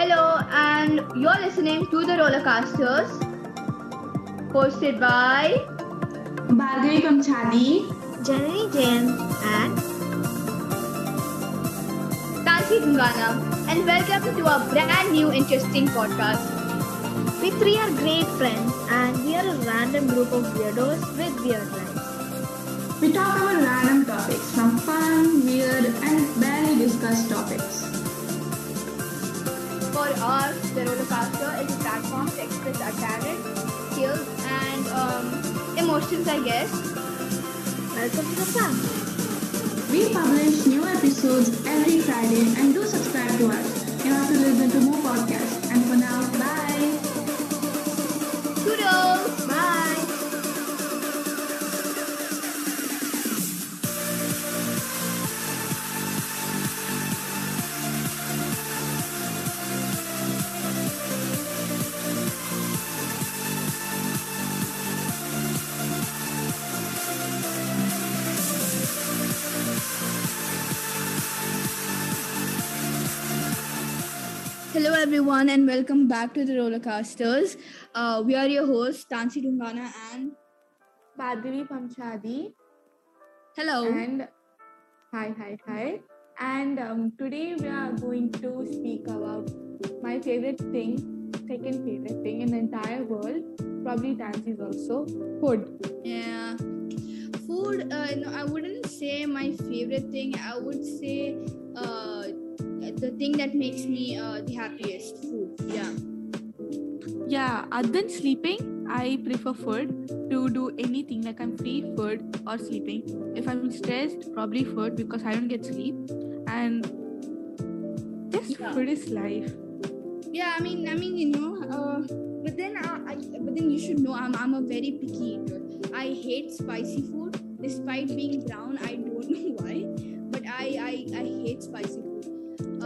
Hello, and you're listening to the Rollercasters, hosted by Bharghavi Kamchadi. Janani Jain and Tansi Dungana, and welcome to our brand new interesting podcast. we three are great friends and we are a random group of weirdos with weird lives. We talk about random topics from fun, weird, and barely discussed topics. For us, the Rollercaster is a platform to express our talent, skills, and um, emotions, I guess. Welcome to the fun. We publish new episodes every Friday and do subscribe to us. You to listen to more podcasts. Everyone, and welcome back to the Rollercasters. Uh, we are your hosts, Tansi Dungana and Bharghavi Kamchadi. hello. And hi, hi, hi. And um, today we are going to speak about my favorite thing, second favorite thing in the entire world, probably Tansi's also, food. Yeah. Food, uh, no, I wouldn't say my favorite thing. I would say uh, the thing that makes me uh, the happiest. Food. Yeah. Yeah, other than sleeping, I prefer food to do anything like I'm free, food or sleeping. If I'm stressed, probably food because I don't get sleep. And just Yeah. food is life. Yeah. I mean, I mean, you know. Uh, but then, I, I, but then you should know I'm, I'm a very picky eater. I hate spicy food. Despite being brown, I don't know why, but I, I, I hate spicy food.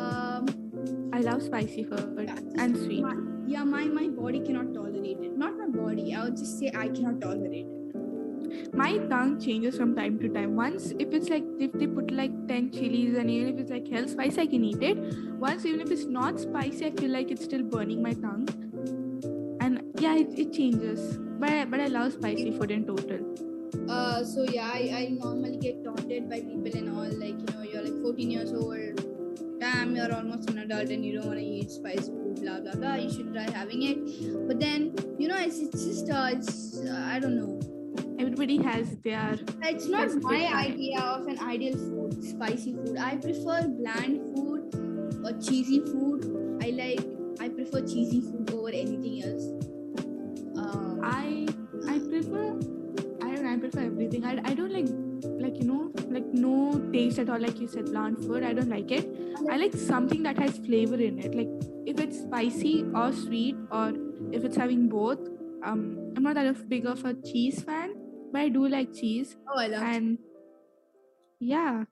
Um, I love spicy food and sweet. my, yeah, my my body cannot tolerate it. Not my body. I would just say I cannot tolerate it. My tongue changes from time to time. Once, if it's like if they put like 10 chilies and even if it's like hell spicy, I can eat it. Once, even if it's not spicy, I feel like it's still burning my tongue. And yeah, it, it changes. But I, but I love spicy food in total. Uh, so yeah, I, I normally get taunted by people and all like you know you're like 14 years old. Damn, you're almost an adult and you don't want to eat spicy food. Blah blah blah. You should try having it. But then you know it's it's just uh, it's uh, I don't know. Everybody has their It's not my idea of an ideal food, spicy food. I prefer bland food or cheesy food. I like, I prefer cheesy food over anything else. Um, I I prefer I don't know, I prefer everything. I, I don't taste at all like you said bland food. I don't like it. I like something that has flavor in it. Like if it's spicy or sweet or if it's having both. Um I'm not that big of a cheese fan, but I do like cheese oh, I love and yeah.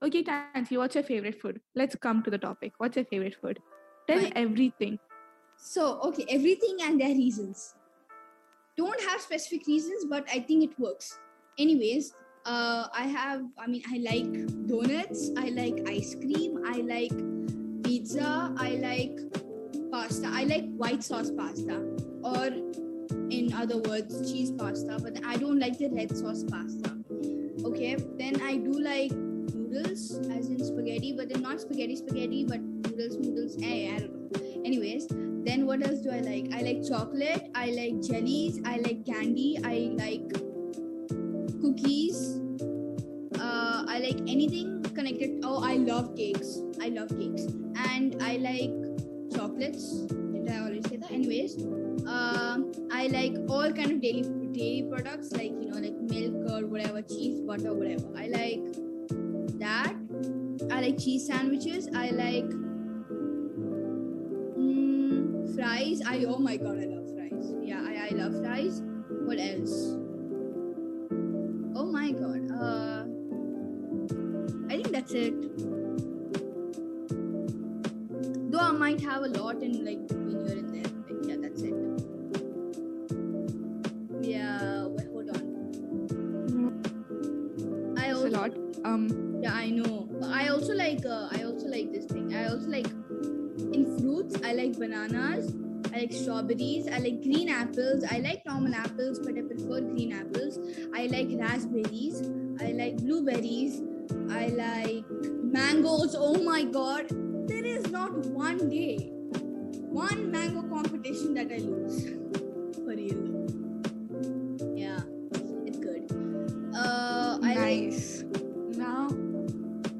Okay, Tansi, what's your favorite food? Let's come to the topic. What's your favorite food? Tell Mine- everything. So, okay, everything and their reasons. Don't have specific reasons, but I think it works. Anyways, uh, I have, I mean, I like donuts, I like ice cream, I like pizza, I like pasta, I like white sauce pasta, or in other words, cheese pasta, but I don't like the red sauce pasta. Okay, then I do like noodles, as in spaghetti, but they're not spaghetti, spaghetti, but noodles, noodles, eh, I don't know. Anyways, then what else do I like? I like chocolate, I like jellies, I like candy, I like anything connected. Oh, I love cakes. I love cakes, and I like chocolates. Did I already say that? Anyways, um, I like all kind of daily dairy products, like you know, like milk or whatever, cheese, butter, whatever. I like that. I like cheese sandwiches. I like mm, fries. I oh my god, I love fries. Yeah, I, I love fries. What else? Oh my god. Uh, that's it. Though I might have a lot in like between here and there. But yeah, that's it. Yeah, wait, hold on. I It's a also lot. Um, yeah, I know. But I also like uh, I also like this thing. I also like in fruits, I like bananas. I like strawberries. I like green apples. I like normal apples, but I prefer green apples. I like raspberries. I like blueberries. I like mangoes. Oh my god. There is not one day, one mango competition that I lose. For real. Yeah, it's good. Uh, I like nice. Now,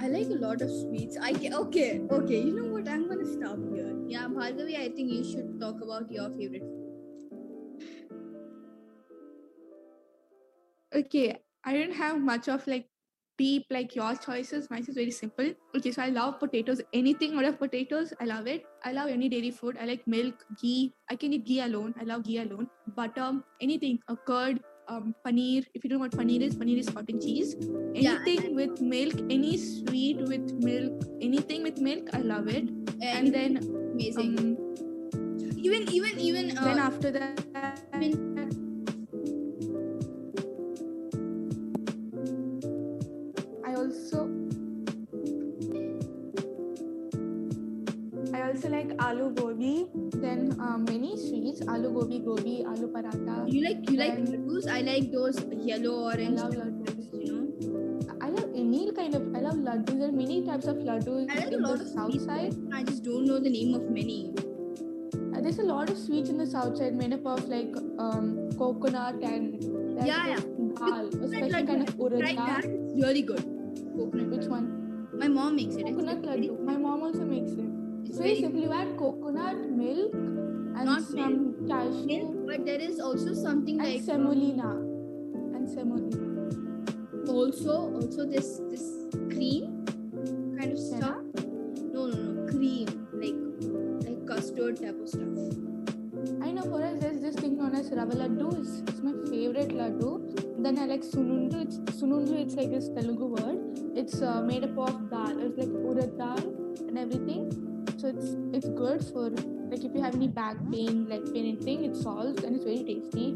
I like a lot of sweets. I ca- okay, okay. You know what? I'm gonna stop here. Yeah, Bharghavi, I think you should talk about your favorite. okay, I didn't have much of like deep like your choices. Mine is very simple. Okay, so I love potatoes. Anything out of potatoes, I love it. I love any dairy food. I like milk, ghee. I can eat ghee alone. I love ghee alone. Butter, anything, a curd, um, paneer. If you don't know what paneer is, paneer is cottage cheese. Yeah, Anything with milk, any sweet with milk, anything with milk, I love it. And then, amazing. um, even, even, even. Uh, then after that, I like aloo gobi. Then um, many sweets: aloo gobi, gobi, aloo paratha. you like you like laddus? I like those yellow, I orange. love laddus. You know, I love any kind of. I love laddus. There are many types of laddus I like a in lot the of south sweets. side. I just don't know the name of many. Uh, there's a lot of sweets in the south side made up of like um, coconut and there's Yeah, dal, a special laddu. kind of urad dal. really good. Coconut. Which one? My mom makes it. Coconut laddu. My mom also makes it. It's very very. You add coconut, milk, and Not some cashew milk, but there is also something and like semolina. And semolina. also also this this cream kind of Senna? stuff. No, no, no, cream like like custard type of stuff. I know for us there's this thing known as rava laddu. It's, it's my favorite laddu. Then I like sunundu. It's sunundu. It's like this Telugu word. It's uh, made up of dal. It's like urad dal and everything. So it's it's good for like if you have any back pain, leg pain, anything, it solves and it's very tasty.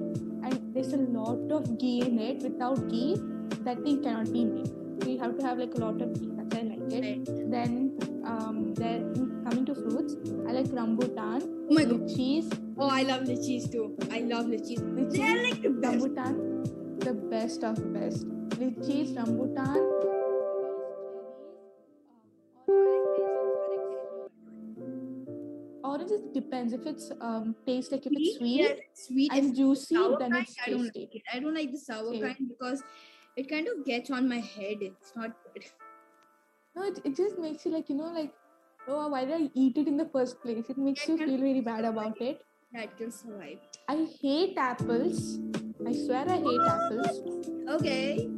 And there's a lot of ghee in it. Without ghee, that thing cannot be made. So you have to have like a lot of ghee. That's why I like it. Right. Then um, then coming to fruits, I like rambutan, Oh my god. cheese, Oh, I love the cheese too. I love lychees. They are like the best. rambutan, the best of best. with cheese rambutan. Oranges depends if it's um taste like if it's sweet Yeah, it's sweet. and If juicy, sour then kind, it's I don't like it. I don't like the sour Same. kind because it kind of gets on my head. It's not good. No, it, it just makes you like you know like oh why did I eat it in the first place? It makes you feel really bad about it. That the vibe. I hate apples. I swear I hate apples. Okay.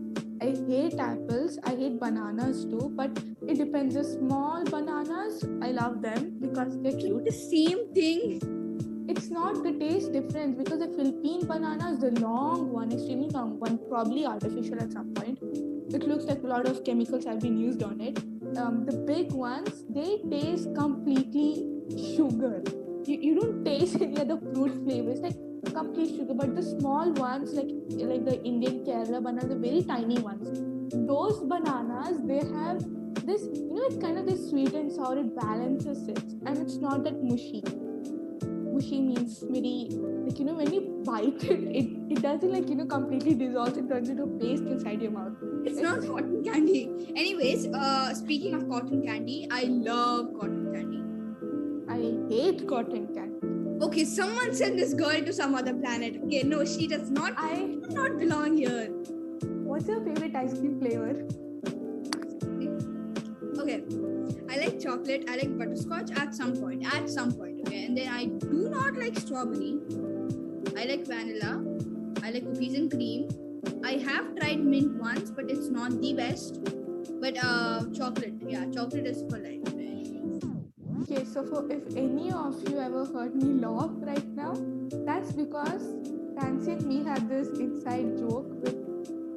I hate apples. I hate bananas too, but it depends. The small bananas, I love them because they're cute. The same thing. It's not the taste difference because the Philippine bananas, the long one, extremely long one, probably artificial at some point. It looks like a lot of chemicals have been used on it. Um, the big ones, they taste completely sugar. You, you don't taste any other fruit flavors like complete sugar. But the small ones, like like the Indian Kerala bananas, the very tiny ones, those bananas they have this. You know, it's kind of this sweet and sour. It balances it, and it's not that mushy mushy means very like you know when you bite it, it it doesn't like you know completely dissolves it turns into paste inside your mouth It's not cotton candy. Anyways, uh, speaking of cotton candy, I love cotton candy. i hate cotton candy Okay, someone sent this girl to some other planet. Okay, no, she does not. i do not belong here. what's your favorite ice cream flavor Okay, I like chocolate. I like butterscotch at some point. At some point, okay, and then I do not like strawberry. I like vanilla. I like cookies and cream. I have tried mint once, but it's not the best. But uh, chocolate, yeah, chocolate is for life. Okay so for if any of you ever heard me laugh right now that's because Nancy and me had this inside joke with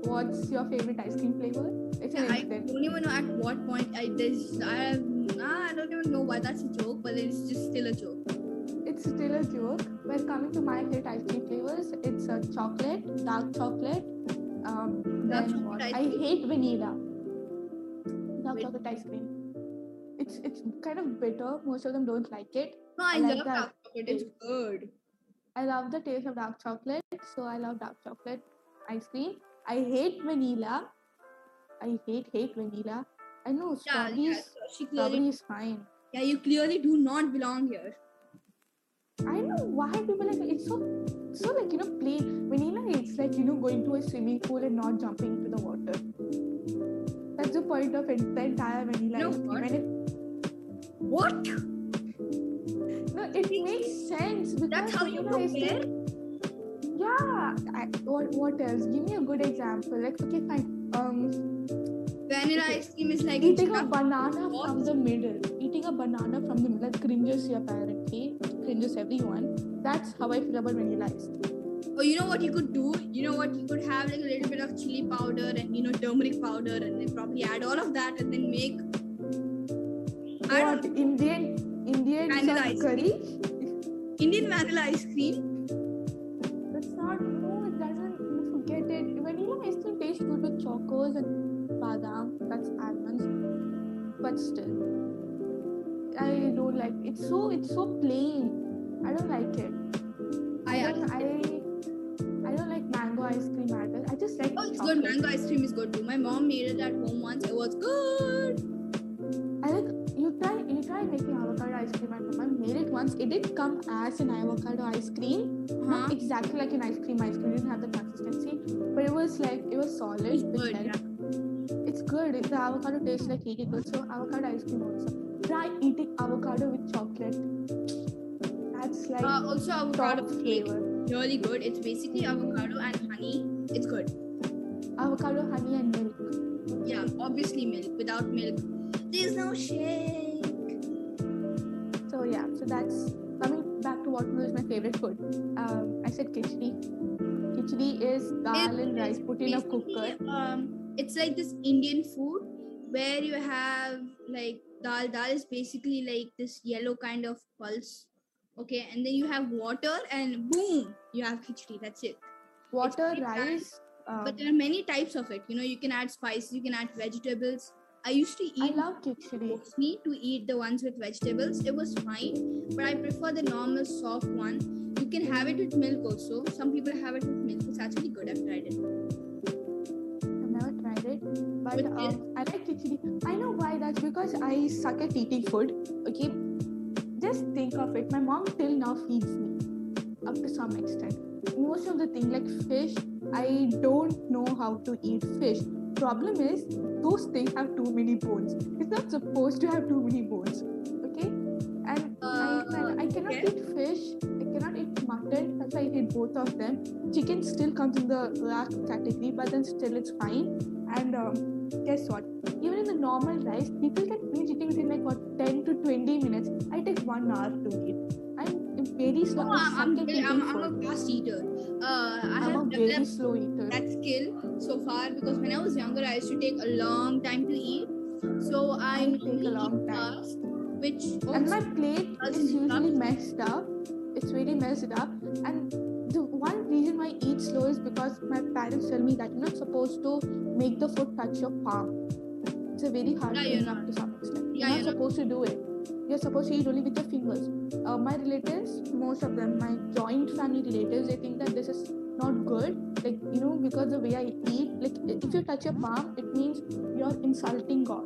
what's your favorite ice cream flavor it's an I incident don't even know at what point I this I have ah, I don't even know why that's a joke, but it's just still a joke. it's still a joke. Well, coming to my favorite ice cream flavors, it's a chocolate, dark chocolate. Um, then chocolate I hate vanilla. Dark Wait. chocolate ice cream. It's it's kind of bitter. Most of them don't like it. No, I, I love that dark chocolate. It's good. I love the taste of dark chocolate, so I love dark chocolate ice cream. I hate vanilla. I hate hate vanilla. I know Yeah, strawberry yeah. So she clearly, strawberry is fine. yeah, you clearly do not belong here. I know why people like it's so so like you know plain vanilla. It's like you know going to a swimming pool and not jumping into the water. That's the point of it, the entire vanilla cream. What? No, it makes sense That's how you compare? Yeah. I, what what else? Give me a good example. Like okay, fine. Um, Vanilla Okay. ice cream is like eating a banana What? from the middle. Eating a banana from the middle that cringes you apparently. Cringes everyone. That's how I feel about vanilla ice cream. Or you know what you could do? You know what you could have like a little bit of chili powder and you know turmeric powder and then probably add all of that and then make What Indian Indian Vanilla ice curry? Indian vanilla ice cream. That's not no, it doesn't forget it. Vanilla ice cream tastes good with chocos and badam, that's almonds. But still. I don't like it's so it's so plain. I don't like it. I I don't, I I don't like mango ice cream either. I just like Oh, it's chocolate. good. Mango ice cream is good too. My mom made it at home once. It was good. I like you try you try making avocado ice cream home. I made it once. It did come as an avocado ice cream. Huh? Not exactly like an ice cream ice cream. It didn't have the consistency, but it was like it was solid. It's good. like- Yeah. It's good. The avocado tastes like good. So avocado ice cream also. Try eating avocado with chocolate. That's like Uh, also, avocado top is like flavor. really good. It's basically avocado and honey. It's good. Avocado, honey, and milk. Yeah, obviously milk. Without milk, there's no shake. So yeah. So that's coming back to what was my favorite food. Um, I said khichdi. Khichdi is dal and rice put in a cooker. Um, it's like this Indian food where you have like dal. Dal is basically like this yellow kind of pulse. Okay, and then you have water, and boom, you have khichdi. That's it. Water, rice. Um, But there are many types of it. You know, you can add spices, you can add vegetables. I used to eat. I love khichdi. mostly to eat the ones with vegetables. It was fine, but I prefer the normal soft one. You can have it with milk also. Some people have it with milk. It's actually good. I've tried it. I've never tried it, but um, I like khichdi. I know why. That's because I suck at eating food. Okay, just think of it. My mom till now feeds me up to some extent. Most of the thing like fish, I don't know how to eat fish. Problem is those things have too many bones. It's not supposed to have too many bones. Okay, and Uh, I, I, cannot okay. eat fish. I cannot eat mutton. That's why I hate both of them. Chicken still comes in the rat category, but then still it's fine. And um, guess what? Even in the normal rice, people can finish eating within like what 10 to 20 minutes. I take one hour to eat. I'm very slow. No, I'm, I'm, suck at very- eating I'm, I'm a fast eater. Uh, I I'm have developed slow eater. that skill so far because when I was younger, I used to take a long time to eat. So I Mine take a long time. fast, which and my plate is usually messed up. It's really messed up. And the one reason why I eat slow is because my parents tell me that you're not supposed to make the food touch your palm. It's a very hard Yeah, thing up to some extent. Yeah, you're you're not. supposed to do it. You're supposed to eat only with your fingers. Uh, my relatives, most of them, my joint family relatives, they think that this is not good. Like, you know, because the way I eat, like, if you touch your palm, it means you're insulting God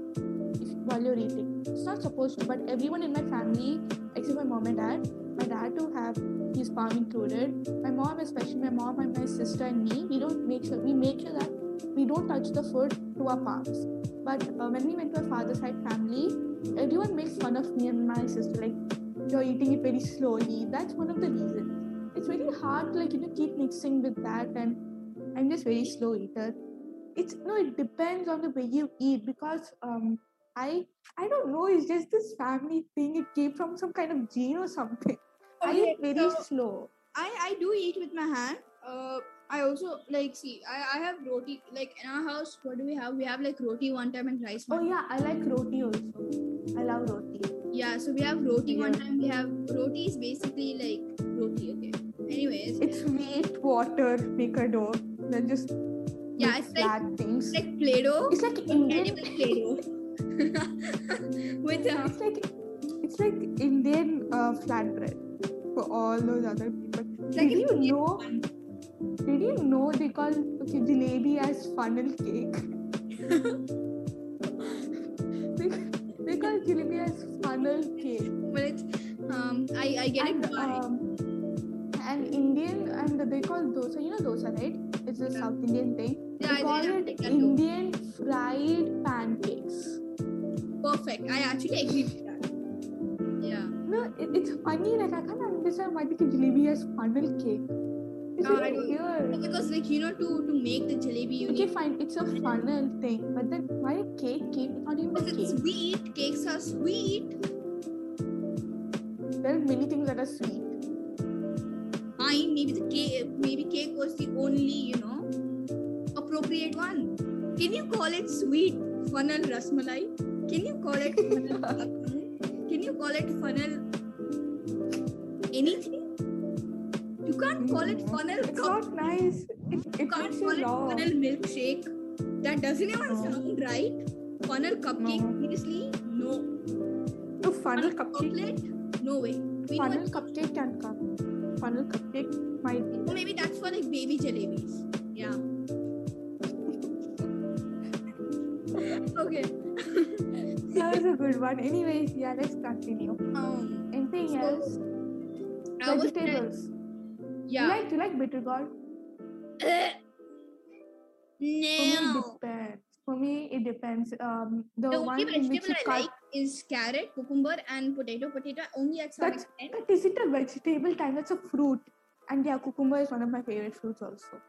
if, while you're eating. It's not supposed to, but everyone in my family, except my mom and dad, my dad to have his palm included. My mom, especially my mom and my sister and me, we don't make sure we make sure that we don't touch the food to our palms. But uh, when we went to our father's side family, everyone makes fun of me and my sister, like you're eating it very slowly. That's one of the reasons. It's very hard to like you know keep mixing with that, and I'm just very slow eater. It's no, it depends on the way you eat because um I I don't know. It's just this family thing. It came from some kind of gene or something. I Okay, eat very so- slow. I I do eat with my hand. Uh, I also like see. I I have roti. Like in our house, what do we have? We have like roti one time and rice Oh one. yeah, I like roti also. I love roti. Yeah. So we have roti one time. We have roti is basically like roti. Okay. Anyways, It's wheat, water, make a dough, then just yeah, it's like flat things. it's like Play-Doh. It's like Indian. Play-Doh. With uh, It's like it's like Indian uh, flatbread for all those other people. like did an you know? one. Did you know they call jalebi as funnel cake? they, they call jalebi as funnel cake. But it's um I I get and, it um, and Indian and they call dosa. You know dosa, right? It's a South Indian thing. yeah, they call it. Indian fried pancakes. Perfect. I actually agree with that. Yeah. No, it, it's funny. Like I can't understand why they call jalebi as funnel cake. It's Oh, I really don't- Because like you know to to make the jalebi you Okay, need fine. It's a funnel thing, but then why a cake? Cake? It's not even a because it's sweet. Cakes are sweet. There are many things that are sweet. Fine. Maybe the cake. Maybe cake was the only you know appropriate one. Can you call it sweet funnel rasmalai? Can you call it funnel? Can you call it funnel? Anything? You can't call it funnel. It's cup- not nice. It, You can't call it funnel milkshake. That doesn't even No. sound right. Funnel cupcake, No. seriously? No. No, funnel cupcake. chocolate? No way. We Funnel cupcake can come. Funnel cupcake might be. or maybe that's for like baby jalebis. Yeah. okay. That was a good one. Anyways, yeah, let's continue. Um. Anything So, else? Vegetables. Yeah. You like do you like bitter gourd? no. For me, it depends. For me, it depends. Um, the, The one only vegetable I like is carrot, cucumber, and potato. Potato only at some That's- extent. But is it a vegetable kind? That's a fruit. And yeah, cucumber is one of my favorite fruits also.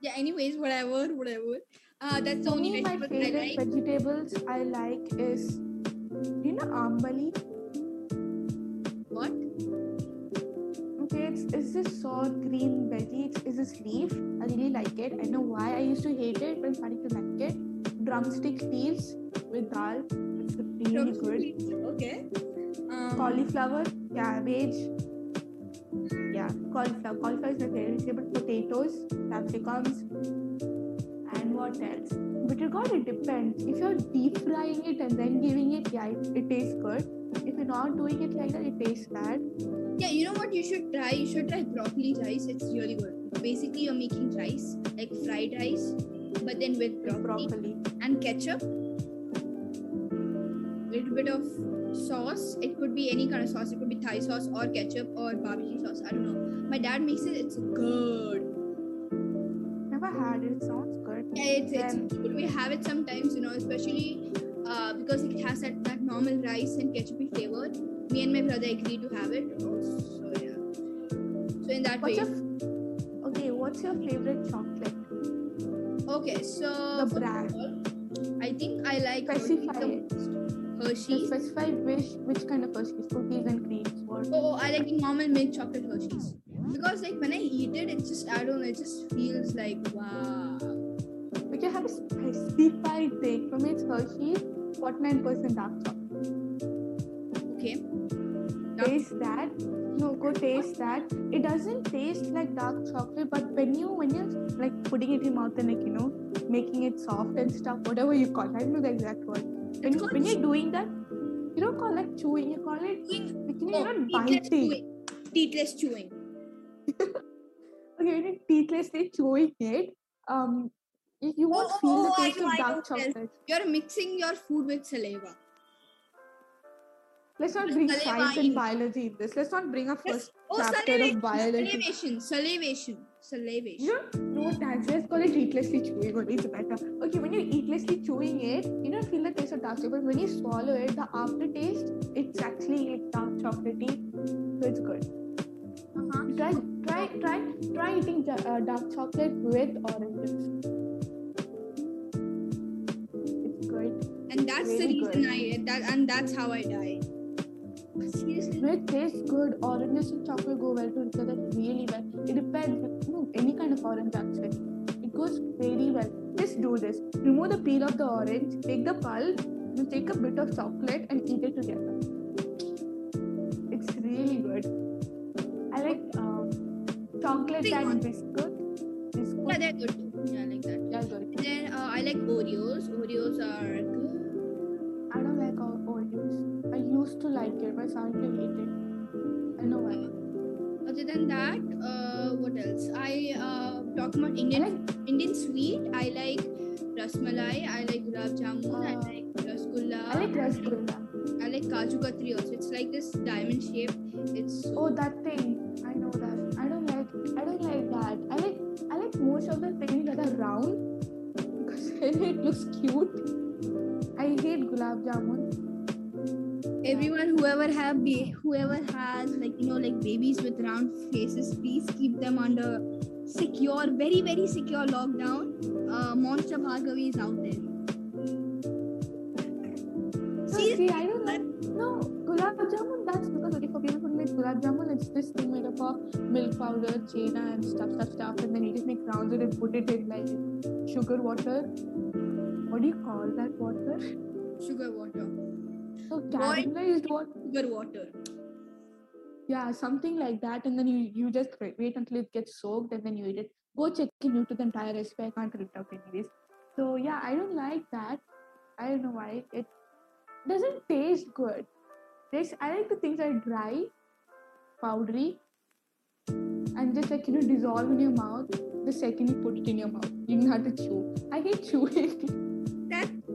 Yeah. Anyways, whatever, whatever. Uh, that's the only me, my vegetable I favorite like. vegetables I like is, do you know ambali? Okay, it's, it's this sour green veggie. It's, it's this leaf. I really like it. I know why I used to hate it, but I'm starting to like it. Drumstick leaves with dal. It's really good. Okay. Um, Cauliflower, cabbage. Yeah, cauliflower. Cauliflower is my favorite vegetable. Potatoes, capsicums, and what else? Bitter gourd, it depends. If you're deep frying it and then giving it, yeah, it, it tastes good. If you're not doing it like that, it tastes bad. Yeah, you know what you should try? You should try broccoli rice. It's really good. Basically, you're making rice, like fried rice, but then with broccoli, broccoli. and ketchup. A little bit of sauce. It could be any kind of sauce. It could be Thai sauce or ketchup or barbecue sauce. I don't know. My dad makes it. It's good. Never had it. It sounds good. Yeah, it's, it's good. We have it sometimes, you know, especially uh, because it has that, that normal rice and ketchupy flavor. Me and my brother agreed to have it. So yeah. So in that What's way. your okay? What's your favorite chocolate? Okay, so The brand. all, I think I like Specify Hershey's it. the most. Hershey's. specify which which kind of Hershey's, cookies and creams. What? Oh, oh, I like the normal milk chocolate Hershey's because like when I eat it, it just I don't know, it just feels like wow. We can have a specified thing. For me, it's Hershey's, 49% dark chocolate. Okay. Dark- Taste that. No, go taste that. It doesn't taste like dark chocolate, but when you when you're like putting it in your mouth and like you know making it soft and stuff, whatever you call it, I don't know the exact word. When, you, when you're doing that, you don't call it chewing. You call it like, you know, Oh, not teethless biting. chewing. Teethless chewing. Okay, when you're teethlessly chewing it, um, you, you won't Oh, feel oh, the I taste of dark yes. chocolate. You're mixing your food with saliva. Let's not bring Saliva science and biology in this. Let's not bring a Yes. first Oh, chapter salivation. of biology. Salivation. Salivation. Salivation. You know that. Let's call it eatlessly chewing only. It's better. Okay, when you're eatlessly chewing it, you don't feel the taste of dark chocolate. But when you swallow it, the aftertaste, it's actually like dark chocolatey. So it's good. Uh-huh. Try, try, try, try eating uh, dark chocolate with oranges. And that's the reason good. I that and that's how I died. Seriously. When it tastes good, oranges and chocolate go well together really well. It depends, no, any kind of orange actually. It goes very well. Just do this. Remove the peel of the orange, take the pulp, you take a bit of chocolate and eat it together. It's really good. I like um, chocolate Big and biscuit. Biscuit. Yeah, they're good. Yeah, I like that. Yeah, good. And then uh, I like Oreos. Oreos are good. Used to like it, but I started to hate it. I know why. Other than that, uh, what else? I uh, talking about Indian Indian sweet. I like rasmalai. I like gulab jamun. I Uh, like rasgulla. I like rasgulla. I like kaju katri also. It's like this diamond shape. It's so Oh, that thing. I know that. I don't like. I don't like that. I like. I like most of the things that are round because it looks cute. I hate gulab jamun. Everyone whoever have ba- whoever has like you know like babies with round faces please keep them under secure very very secure lockdown uh, monster bharghavi is out there See, I don't like. No, gulab jamun. That's because okay, for people who make gulab jamun, it's this thing made up of milk powder, chena, and stuff, stuff, stuff, and then you just make rounds and put it in like sugar water. What do you call that water? sugar water So caramelized water. sugar water Yeah, something like that, and then you you just wait, until it gets soaked, and then you eat it. Go check in YouTube the entire recipe. I can't read it out anyways. So yeah, I don't like that. I don't know why. It doesn't taste good. This I like the things that are dry, powdery, and just like you know dissolve in your mouth the second you put it in your mouth. You don't have to chew. I hate chewing.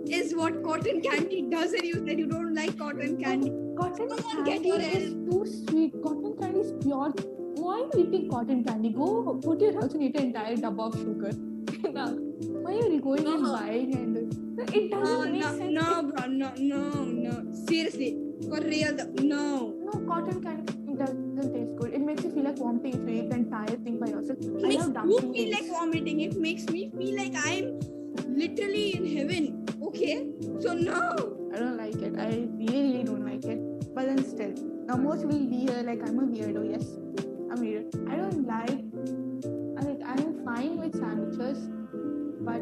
that is what cotton candy does and you said you don't like cotton candy Cotton Come on, get candy your is too sweet. Cotton candy is pure. Why are you eating cotton candy? Go put your house and eat an entire tub of sugar. Now, Why are you going and Uh-huh. buying and it doesn't make no sense. no bro no no no seriously for real though, no No, cotton candy doesn't taste good. It makes you feel like vomiting if you eat the entire thing by yourself. It I makes you feel like vomiting. It makes me feel like I'm literally in heaven. Okay, so no. I don't like it. I really, really don't like it. But then still, now most will be uh, like I'm a weirdo. Yes, I'm weird. I don't like. I like I'm fine with sandwiches, but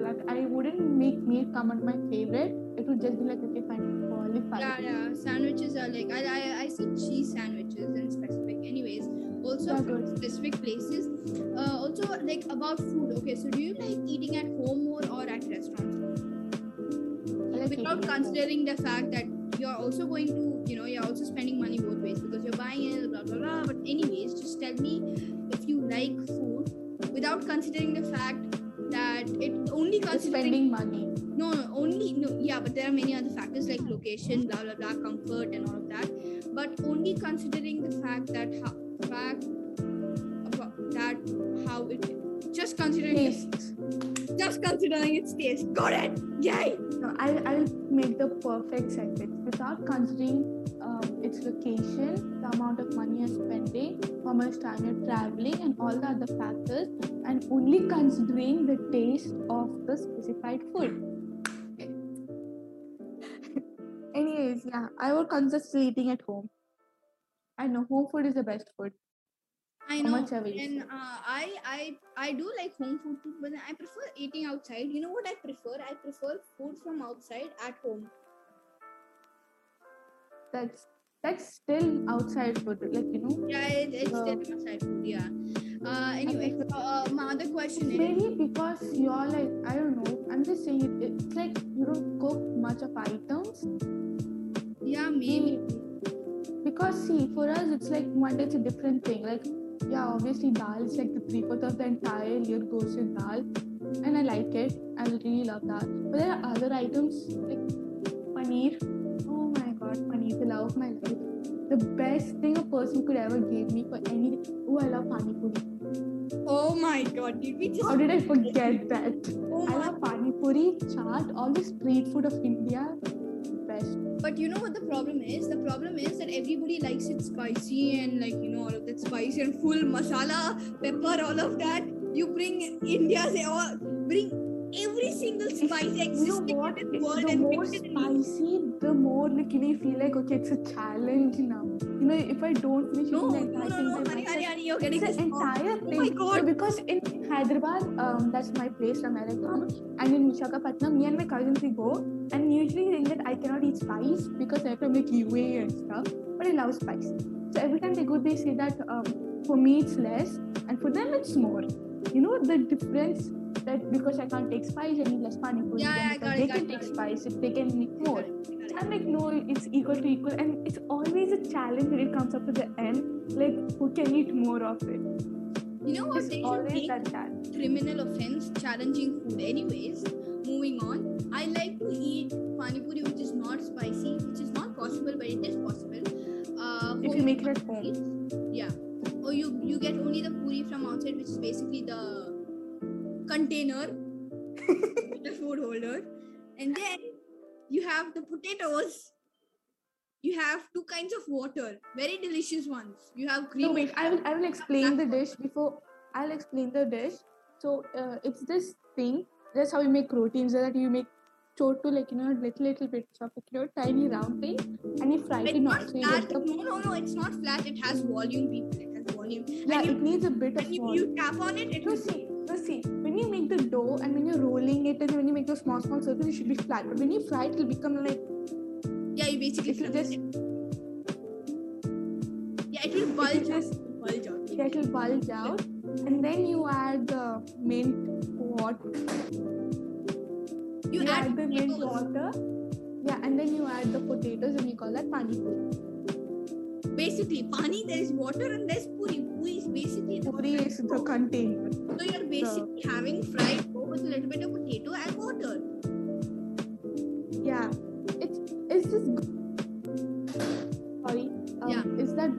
like I wouldn't make meat come on my favorite. It would just be like okay, fine, qualify. Yeah, yeah. Sandwiches are like I I, I see cheese sandwiches in specific. Anyways, also Yeah, from good. specific places. Uh, also like about food. Okay, so do you like eating at home more or at restaurants? Without eating at home. considering the fact that you're also going to, you know, you're also spending money both ways because you're buying it, blah blah blah. But anyways, just tell me if you like food without considering the fact that it only considering spending money. no no only no yeah but there are many other factors like location blah blah blah comfort and all of that but only considering the fact that how fact about that how it just considering Tastes. Just considering its taste got it yay No, I'll, I'll make the perfect sentence without considering um, its location, the amount of money you're spending, how much time you're traveling, and all the other factors, and only considering the taste of the specified food. Anyways, yeah, I would consider eating at home. I know home food is the best food. I know much ever you and uh, I I I do like home food too but I prefer eating outside you know what I prefer I prefer food from outside at home That's that's still outside food, like you know. yeah it, it's Uh, still outside food yeah uh anyway uh, my other question is Maybe because you're like, I don't know, I'm just saying it, it's like you don't cook much of items. Yeah, maybe. Because see, for us, it's like one day it's a different thing. Like, yeah, obviously, dal is like the three fourth of the entire year goes in dal, and I like it. I really love that. But there are other items like paneer. Oh my god, paneer, the love of my life. The best thing a person could ever give me for any. Oh, I love pani puri. Oh my god, did we just. How did I forget that? Oh I love pani puri, chaat, all the street food of India. But you know what the problem is? The problem is that everybody likes it spicy and like, you know, all of that spicy and full masala, pepper, all of that. You bring India's all. Bring every single spice you know what? in this world The and more spicy, the more like you know, you feel like okay, it's a challenge now. You know, if I don't finish No, the no, entire no, no, by honey, honey, honey, you're getting it's this the wrong. entire Oh thing. my So because in Hyderabad, um, that's my place from I come, and in Visakhapatnam, me and my cousins we go, and usually think that I cannot eat spice because I have to make UA and stuff. But I love spice. So every time they go, they say that um, for me it's less, and for them it's more. You know the difference that because I can't take spice, I need less pani puri. Yeah, yeah, I because got they it, can take spice if they can eat more. I'm like, no, it's equal to equal, and it's always a challenge when it comes up to the end. Like, who can eat more of it? You know what? It's They always make that challenge. criminal offense challenging food. Anyways, moving on. I like to eat pani puri which is not spicy, which is not possible, but it is possible. Uh, If you make it at home. Yeah. Or you you get only the puri from outside, which is basically the container, the food holder, and then you have the potatoes. You have two kinds of water, very delicious ones. You have cream. No, wait, I will, I will explain the dish before I'll explain the dish. So, uh, it's this thing. That's how you make proteins. That you make chotu, like, you know, little, little bits of it, you know, tiny round thing, and you fry it It's in not oil. You flat. get the, No, no, no. It's not flat. It has volume, people. It has volume. yeah, and you, it needs a bit of and you, oil. you tap on it. It No, will see, no, see, when you make the dough and when you're rolling it and when you make those small, small circles, it should be flat. But when you fry it, it'll become like, Yeah, you basically it'll just, it. Yeah, it will bulge out. just, Bulge out. yeah, it'll bulge out. And then you add the mint water. You, You add add the mint water. Yeah, and then you add the potatoes and you call that pani puri. Basically, pani, there is water and there's puri. Basically the Puri is the container. So you're basically having fried dough with a little bit of potato and water. Yeah, it's this. g- Sorry. Um, Yeah. Is that?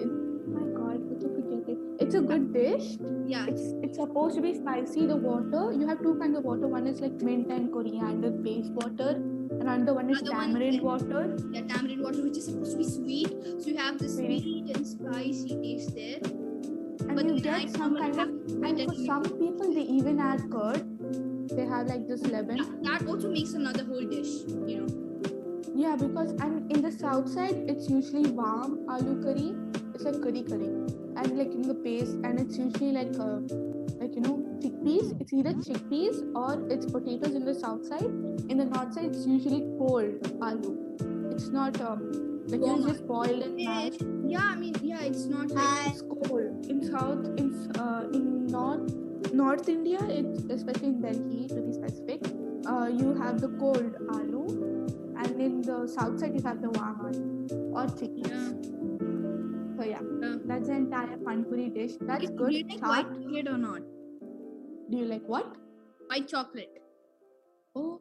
It, my God, how to forget it? It's a good dish. Yeah, It's it's supposed to be spicy. The water you have two kinds of water. One is like mint and coriander based water, and another one is Another tamarind like- water. yeah, tamarind water, which is supposed to be sweet. So you have the Very- sweet and spicy taste there. And But you get some kind of. And for some people, they even add curd. They have like this lemon. that, that also makes another whole dish, you know. Yeah, because and in the south side, it's usually warm aloo curry. It's like curry curry, and like in the paste, and it's usually like uh, like you know chickpeas. It's either chickpeas or it's potatoes in the south side. In the north side, it's usually cold aloo. It's not um like you just boiled and Eh, mashed. Yeah, I mean, yeah, it's not like It's cold in south in uh, in north North India. It's especially in Delhi to be specific. Uh, you have the cold aloo, and in the south side you have the warm aloo or chickpeas. Yeah. So yeah, Yeah. that's the entire panpuri dish. That's Okay, good. Do you like Chaat. white chocolate or not? Do you like what? White chocolate. Oh,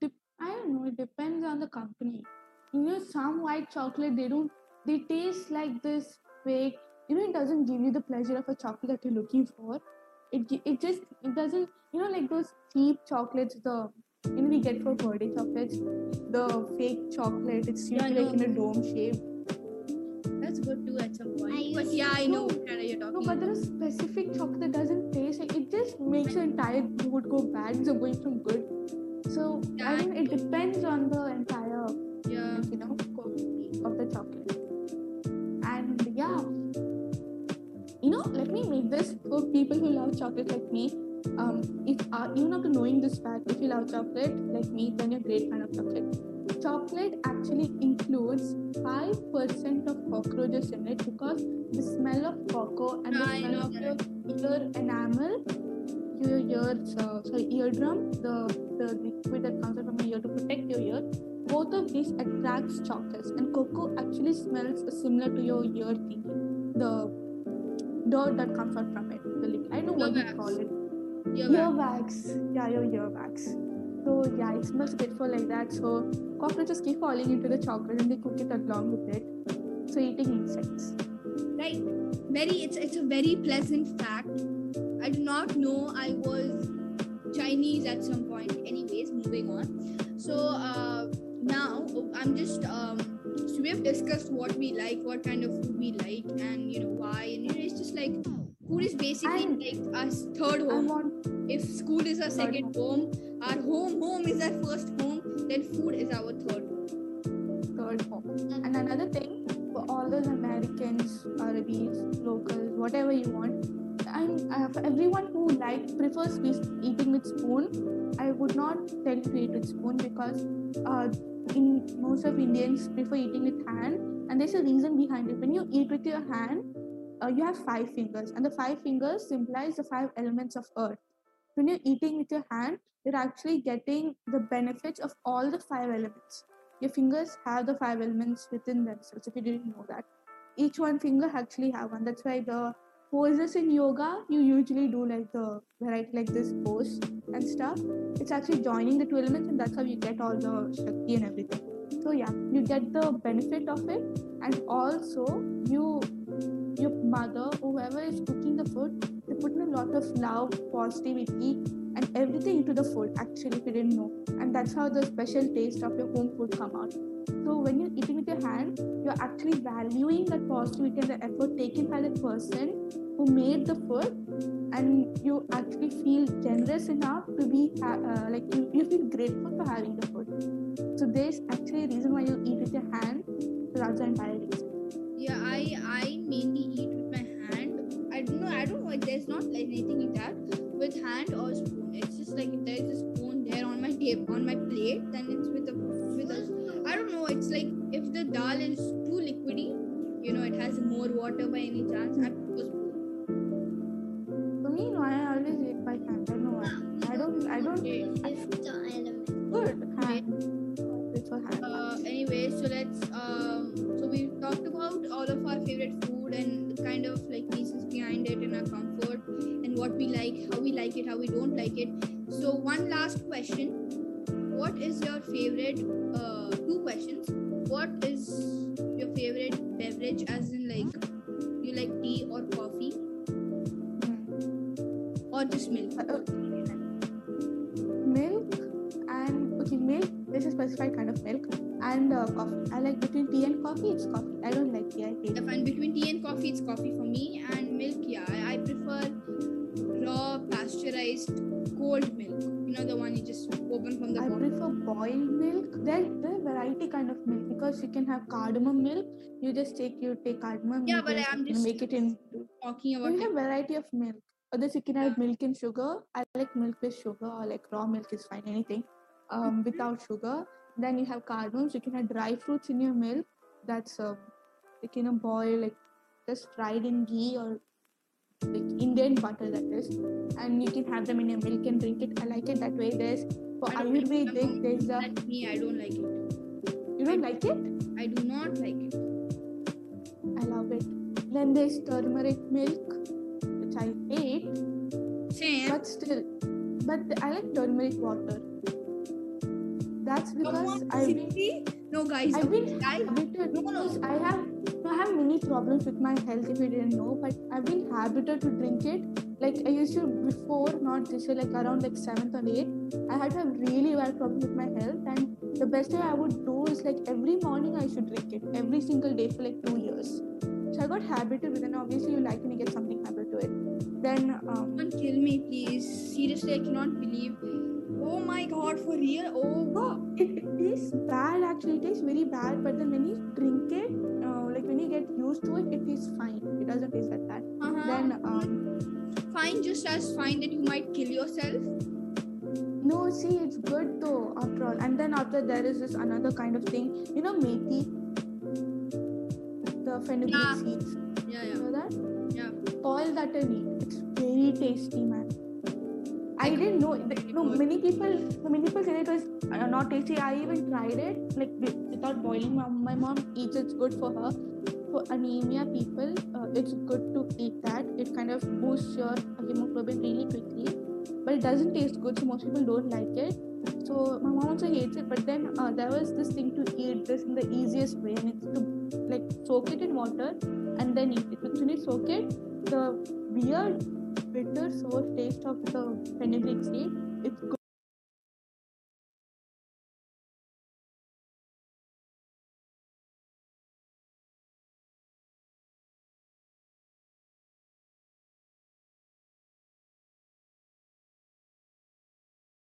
dep- I don't know. It depends on the company. You know, some white chocolate they don't. They taste like this fake. You know, it doesn't give you the pleasure of a chocolate that you're looking for. It it just it doesn't. You know, like those cheap chocolates. The you know we get for birthday chocolates. The fake chocolate. It's Yeah, I usually like in a dome shape. That's good too at some point. I but yeah, I know what kind of you're talking No, but there is specific chocolate that doesn't taste like it. Just makes your entire mood go bad instead of going from good. So Yeah, I mean it depends on the entire Yeah. You know of the chocolate. And yeah, you know, let me make this for people who love chocolate like me. Um, if uh, even after knowing this fact, if you love chocolate like me, then you're a great fan of chocolate. Chocolate actually includes five percent of cockroaches in it because the smell of cocoa and the I smell of your ear enamel, your ears, uh, sorry, eardrum, the the liquid that comes out from your ear to protect your ear. Both of these attracts chocolates, and cocoa actually smells similar to your ear thingy. The dirt that comes out from it. The liquid. I know what you call it. Earwax. Yeah, your earwax. So yeah, it smells for like that. So cockroaches keep falling into the chocolate and they cook it along with it. So eating insects. right very it's it's a very pleasant fact i do not know i was chinese at some point anyways moving on so uh now i'm just um so we have discussed what we like what kind of food we like and you know why and you know it's just like food is basically And- like our third home want if school is our second home our home home is our first home then food is our third home third home. And another thing for all those Americans, Arabis, locals, whatever you want. I'm uh, for everyone who like prefers eating with spoon. I would not tell you to eat with spoon because uh, in most of Indians prefer eating with hand, and there's a reason behind it. When you eat with your hand, uh, you have five fingers, and the five fingers symbolize the five elements of earth. When you're eating with your hand, you're actually getting the benefits of all the five elements. your fingers have the five elements within themselves. If you didn't know that, each one finger actually have one. That's why the poses in yoga you usually do like the right like this pose and stuff. It's actually joining the two elements, and that's how you get all the shakti and everything. So yeah, you get the benefit of it, and also you your mother, whoever is cooking the food, they put in a lot of love, positivity, and everything into the food. Actually, if you didn't know, and that's how the special taste of your home food come out. So when you're eating with your hand, you're actually valuing that positivity and the effort taken by the person who made the food, and you actually feel generous enough to be uh, like you, you feel grateful for having the food. So there's actually a reason why you eat with your hand. That's the entire reason. Yeah, I I mainly eat with my hand. I don't know. I don't know. There's not like anything like that with hand or spoon. It's just like if there's a spoon there on my table on my plate, then it's with a. I don't know. It's like if the dal is too liquidy, you know, it has more water by any chance. I prefer spoon. For me, no, I always eat by hand. I know why. I don't. I don't. Fifth element. Good hand. I prefer hand. Uh, anyway, so let's um. So we've talked about all of our favorite food and the kind of like reasons behind it and our comfort and what we like, how we like it, how we don't like it. Milk. You just take you take cardamom. Yeah, you but I'm just make it in. Talking You about have variety of milk. Others you can add milk and sugar. I like milk with sugar or like raw milk is fine. Anything um, without sugar. Then you have carbones. You can add dry fruits in your milk. That's um, like in a boil like just fried in ghee or like Indian butter that is, and you can have them in your milk and drink it. I like it that way. There's for I don't like Ayurvedic. There's a That's me, I don't like it. You don't like it? I do not like it. I love it. Then there's turmeric milk, which I hate. Same. but still but i like turmeric water that's because on, i've been seriously? No, guys. i've been I, habituated No, no. i have i have many problems with my health if you didn't know but i've been habituated to drink it like i used to before not this year like around like seventh or eighth i had to have really bad problem with my health and the best way i would do is like every morning i should drink it every single day for like two years so i got habituated with it and obviously you like when you get something habit to it then um, Don't kill me, please. Seriously, I cannot believe. Oh my god, for real? Oh, No, it tastes bad actually. It tastes very bad, but then when you drink it, uh, like when you get used to it, it tastes fine. It doesn't taste like that uh-huh. Then, um, fine, just as fine that you might kill yourself. no, see, it's good though after all. And then after there is this another kind of thing. You know, methi, the fenugreek Yeah. seeds. Yeah, yeah. You know that? yeah. Boil that and eat. It's very tasty, man. I didn't know. No, many people, many people say it was uh, not tasty. I even tried it, like without boiling. My, my mom eats. It's good for her. For anemia people, uh, it's good to eat that. It kind of boosts your hemoglobin really quickly, but it doesn't taste good. So most people don't like it. So my mom also hates it. But then uh, there was this thing to eat this in the easiest way, and it's to like soak it in water and then eat it. Because when you soak it, the weird bitter sour taste of the fenugreek seed it's